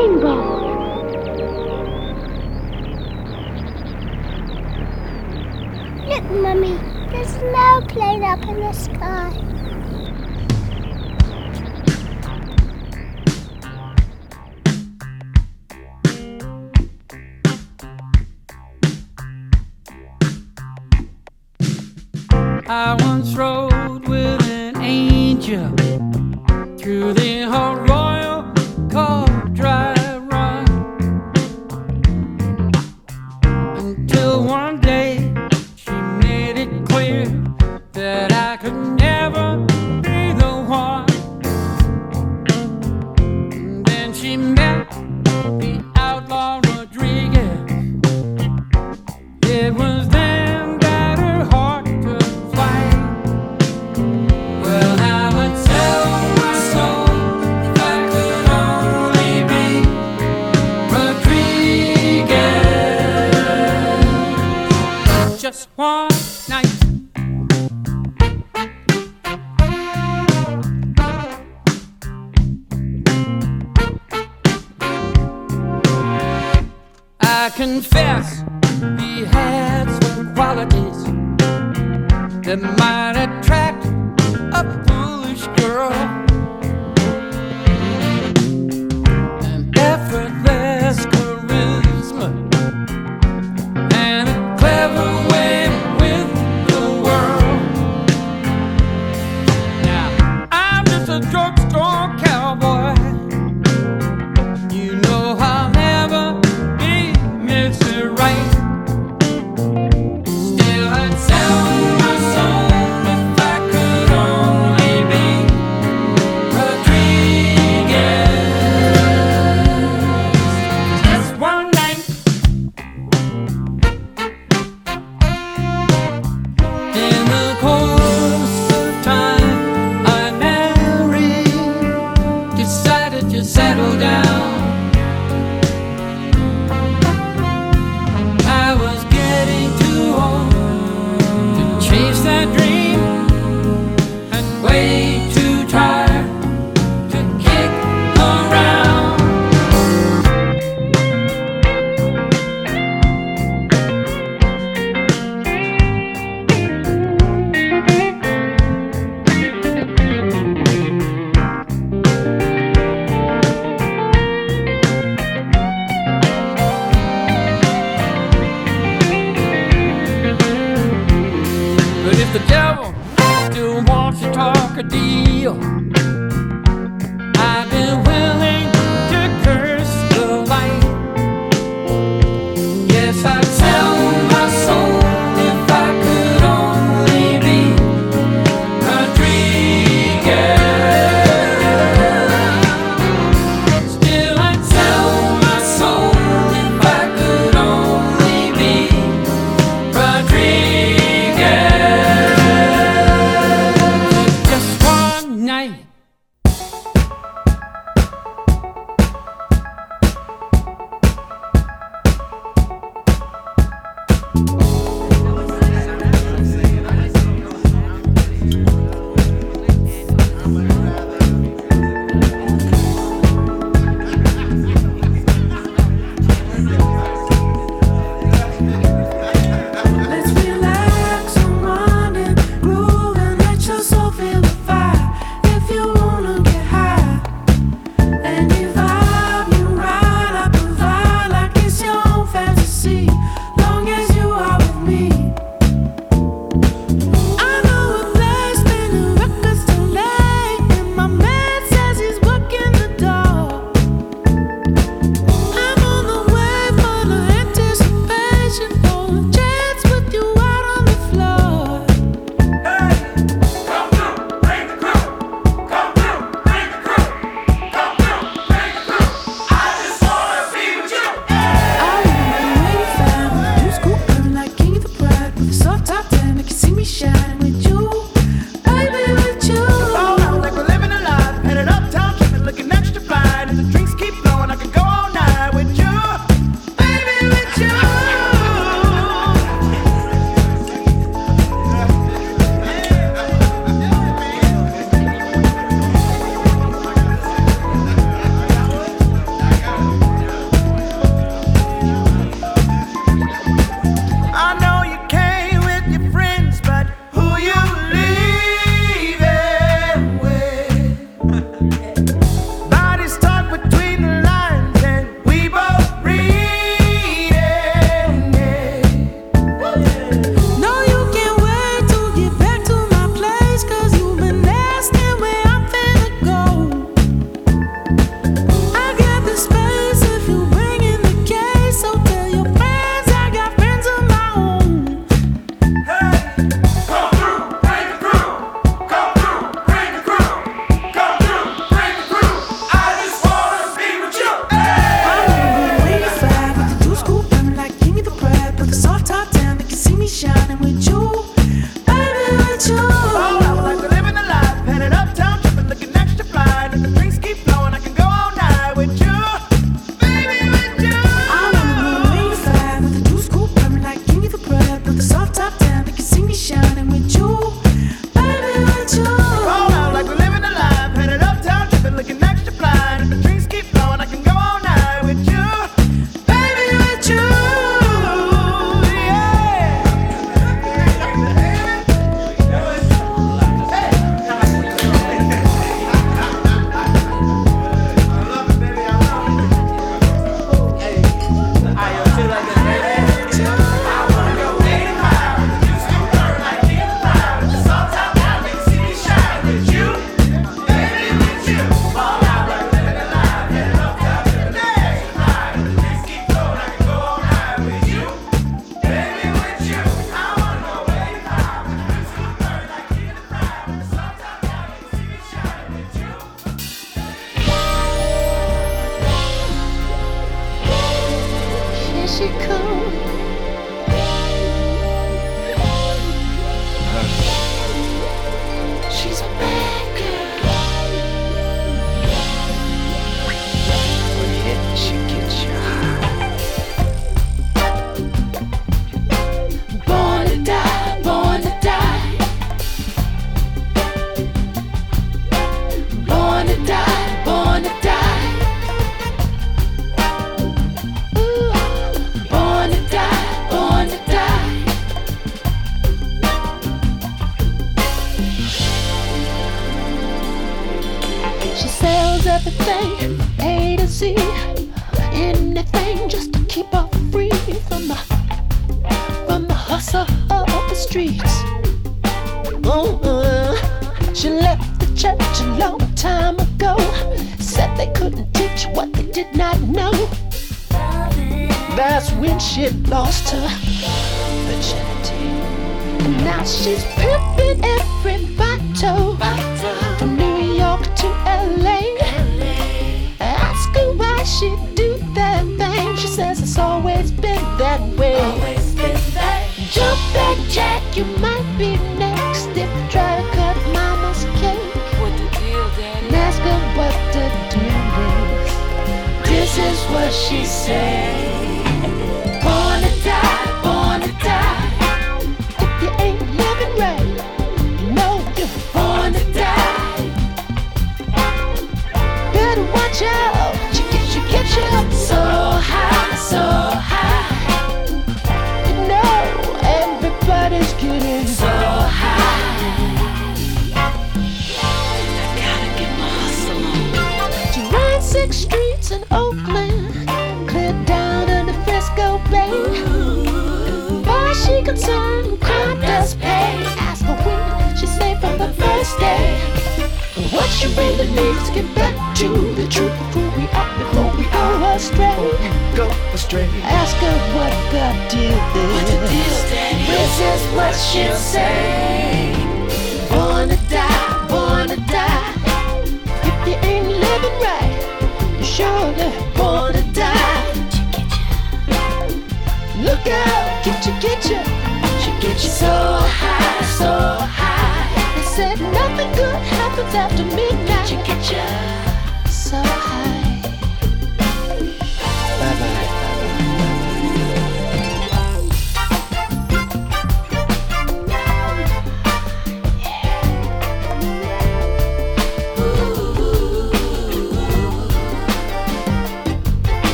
rainbow. Oakland, clear down to the Frisco Bay. As she concerned, crime does pay. Ask her when she say from the first day. What she really needs to get back to the truth of who we are before we go astray. Go astray. Ask her what the deal is. This is what she'll say. Born to die, born to die. If you ain't living right, you're born to die. Look out, get you, get you. She get you so high, so high. They said nothing good happens after midnight. Get you, get you so high.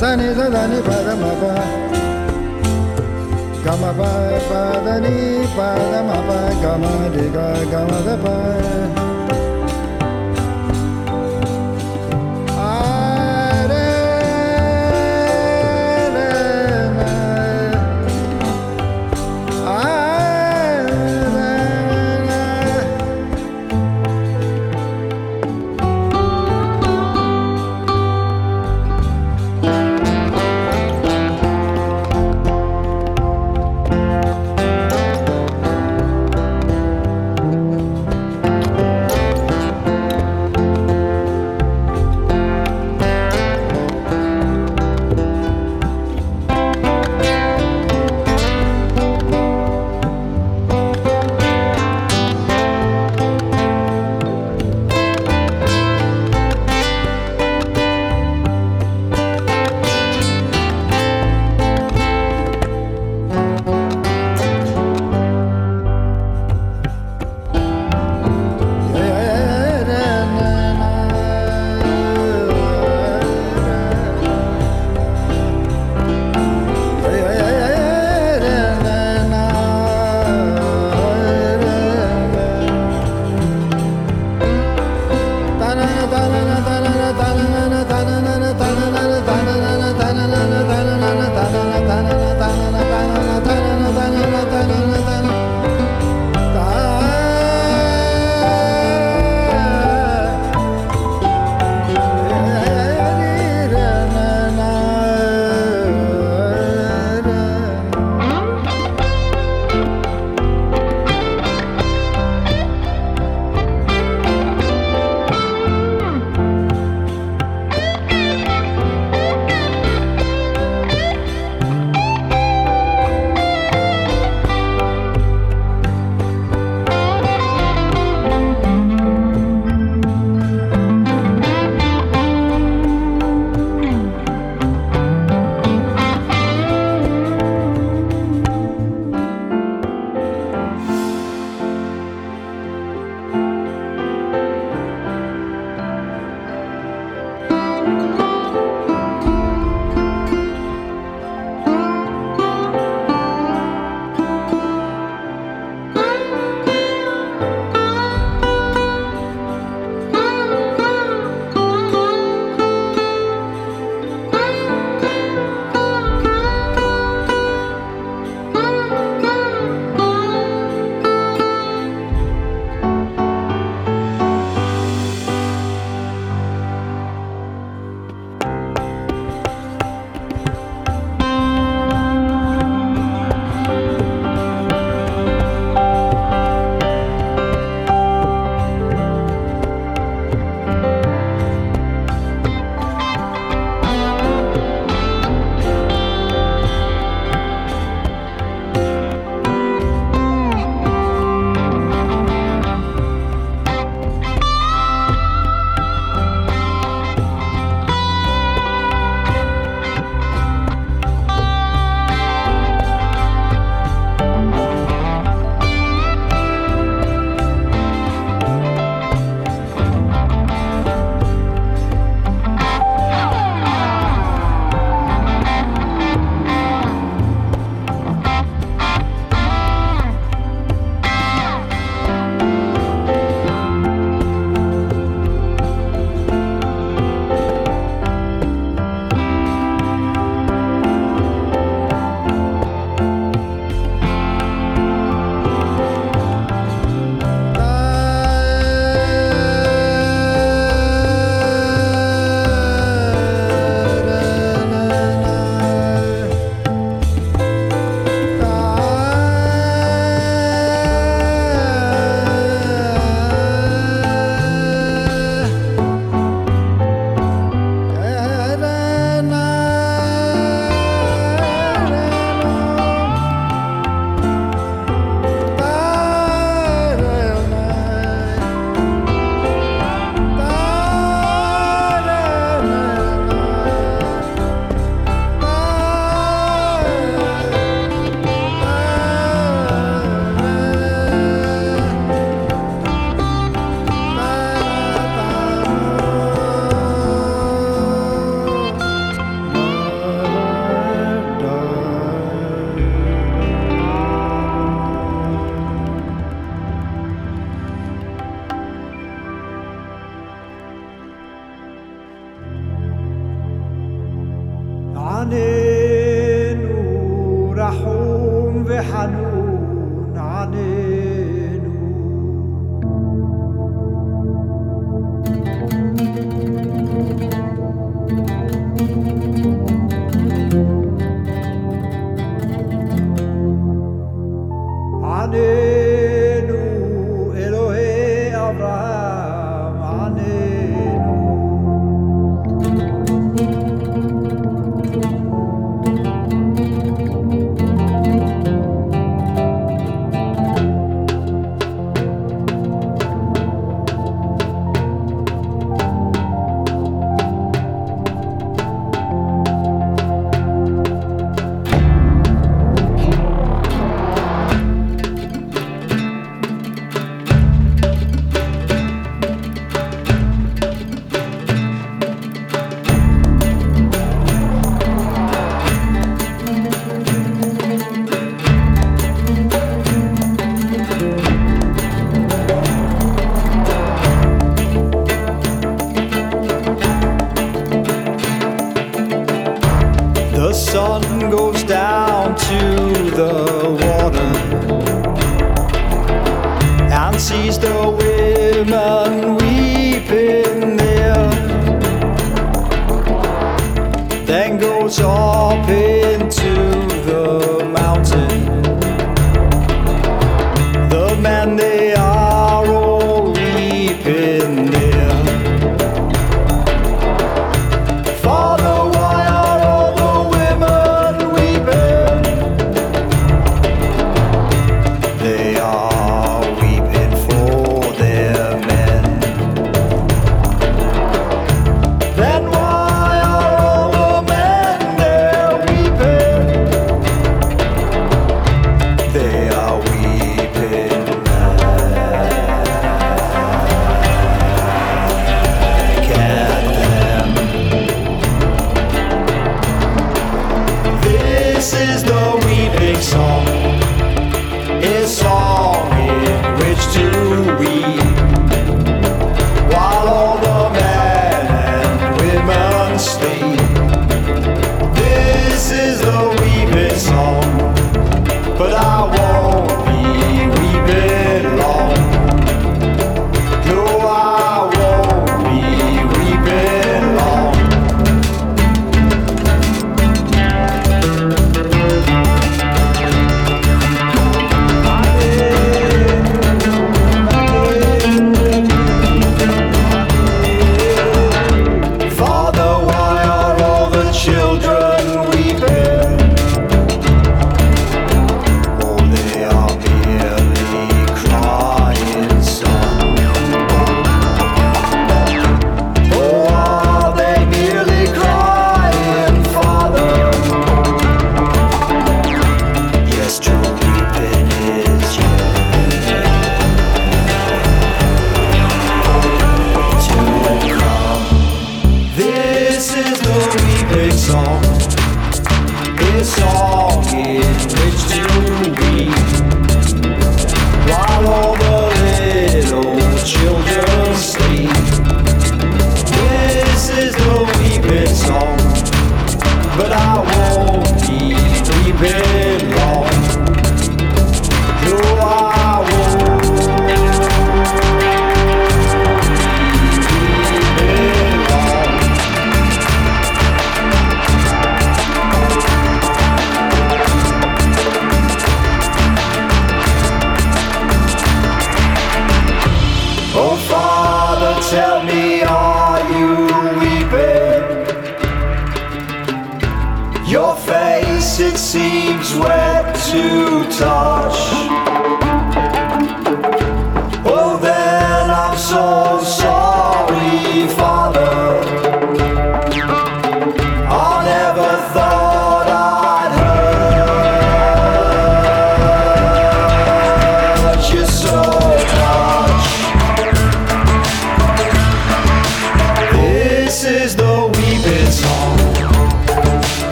Sani sa da ni pa da ma pa ga ma pa pa ni pa da ma pa ga re ga ga da pa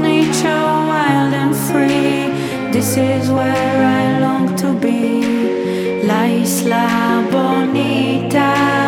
nature wild and free. This is where I long to be. La Isla Bonita.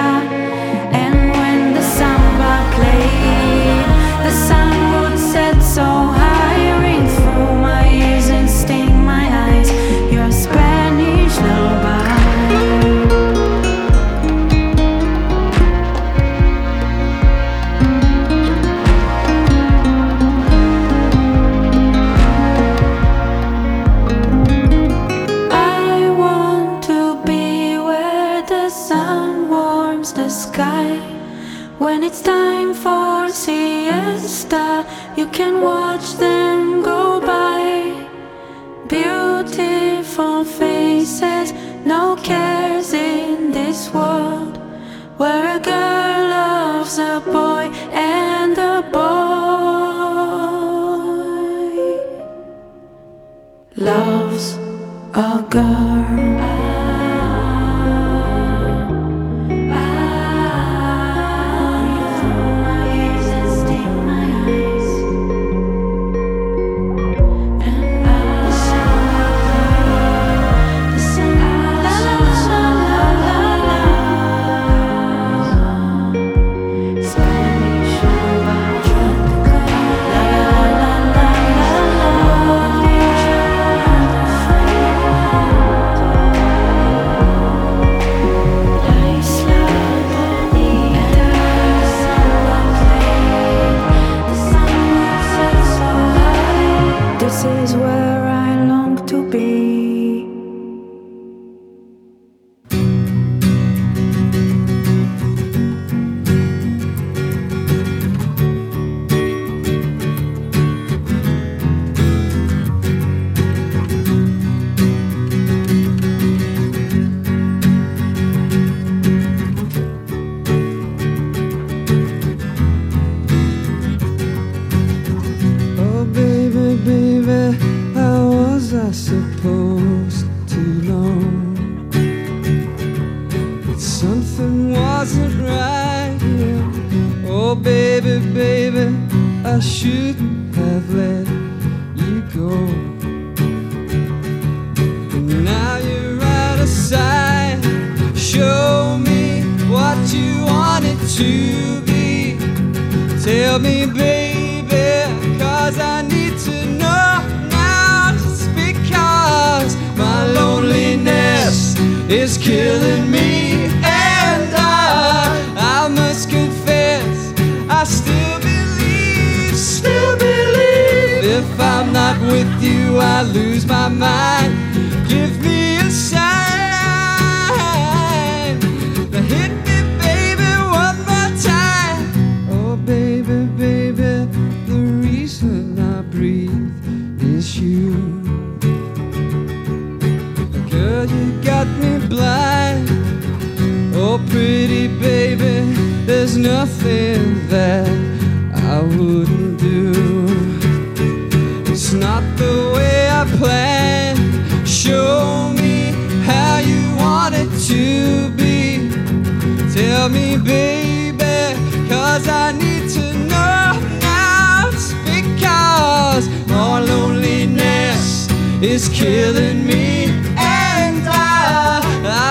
Is killing me. And I,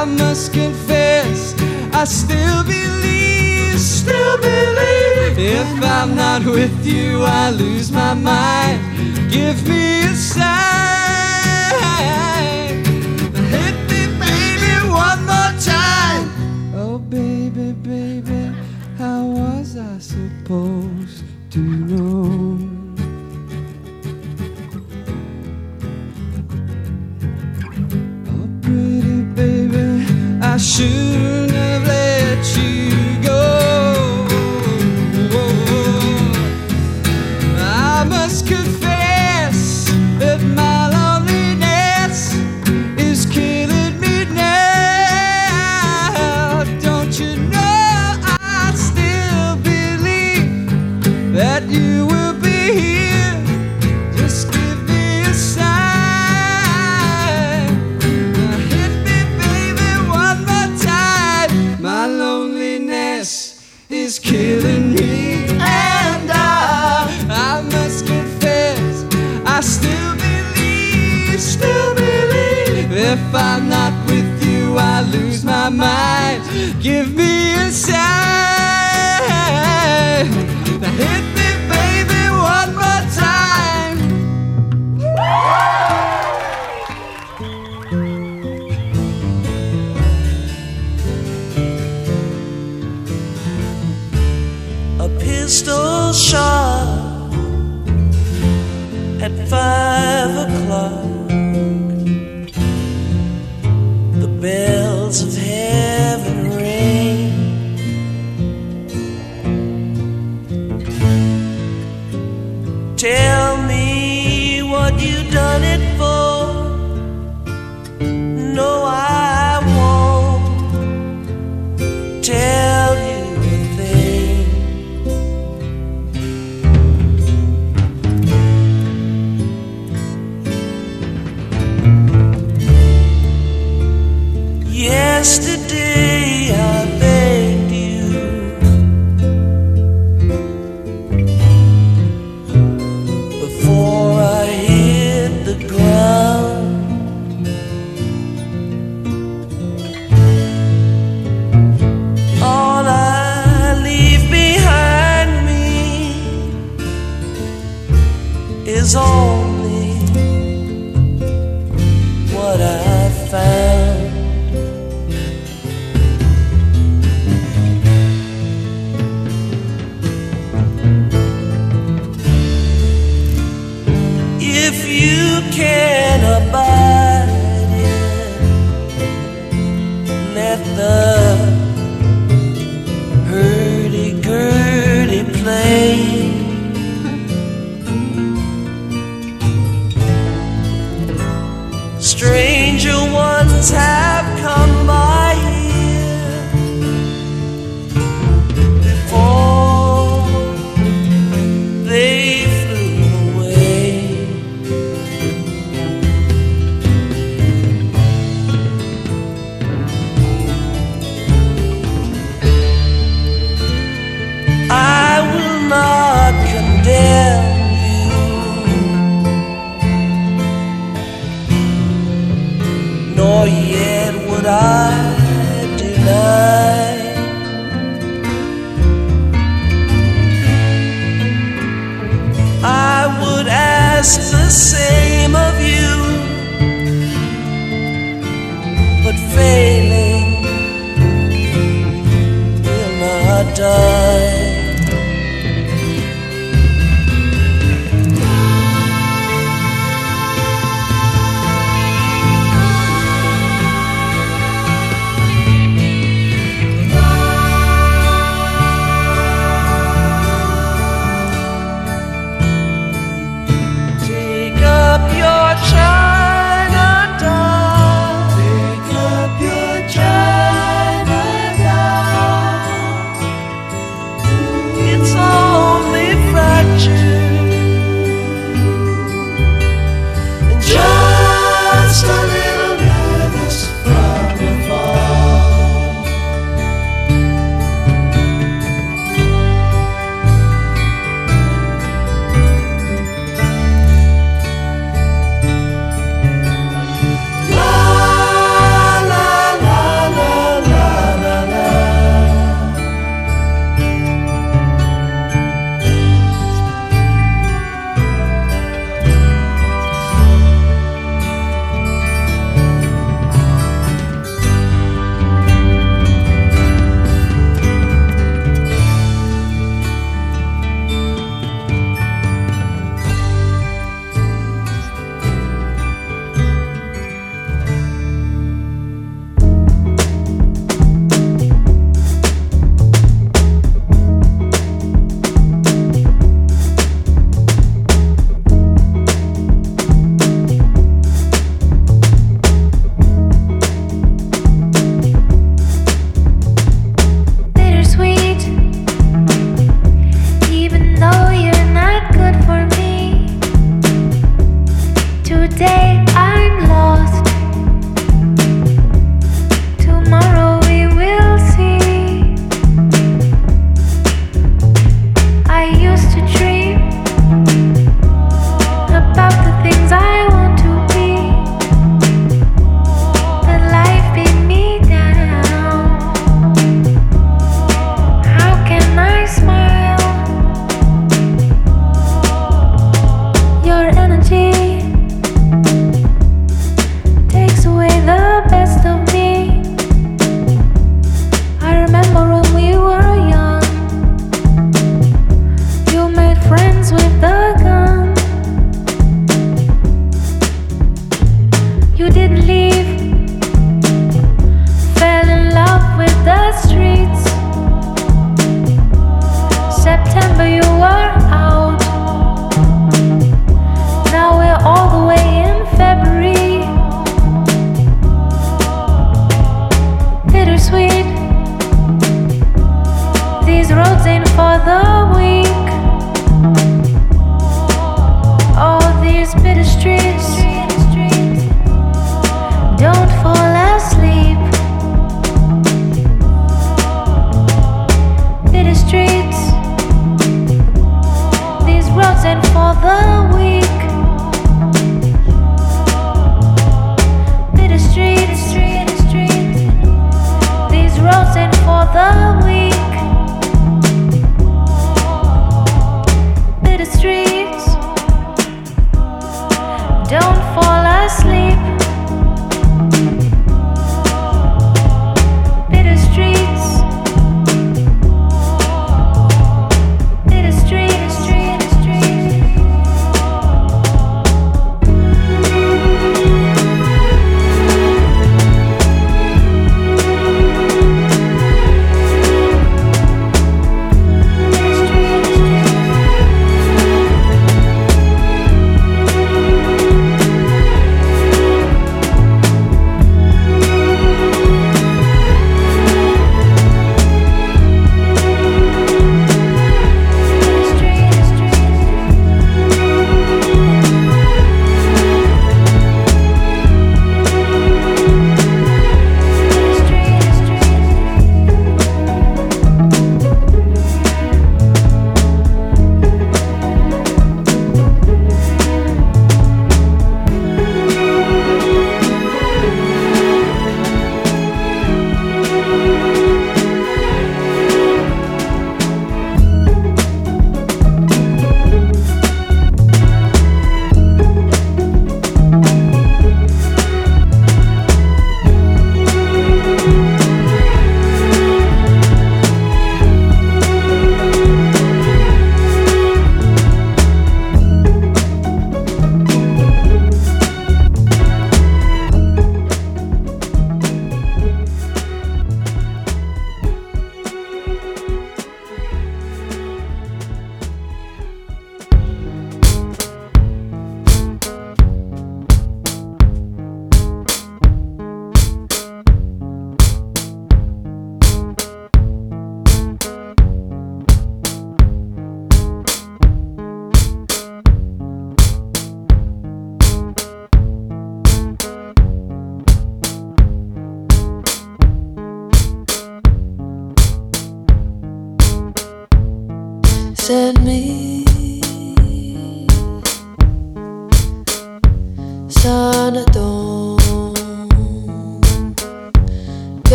I must confess, I still believe, still believe. If I'm not with you, I lose my mind. Give me a sign. Hit me, baby, one more time. Oh, baby, baby, how was I supposed to know? Shouldn't have let you go. If I'm not with you, I lose my mind. Give me a sign. Now hit me, baby, one more time. a pistol shot at five o'clock.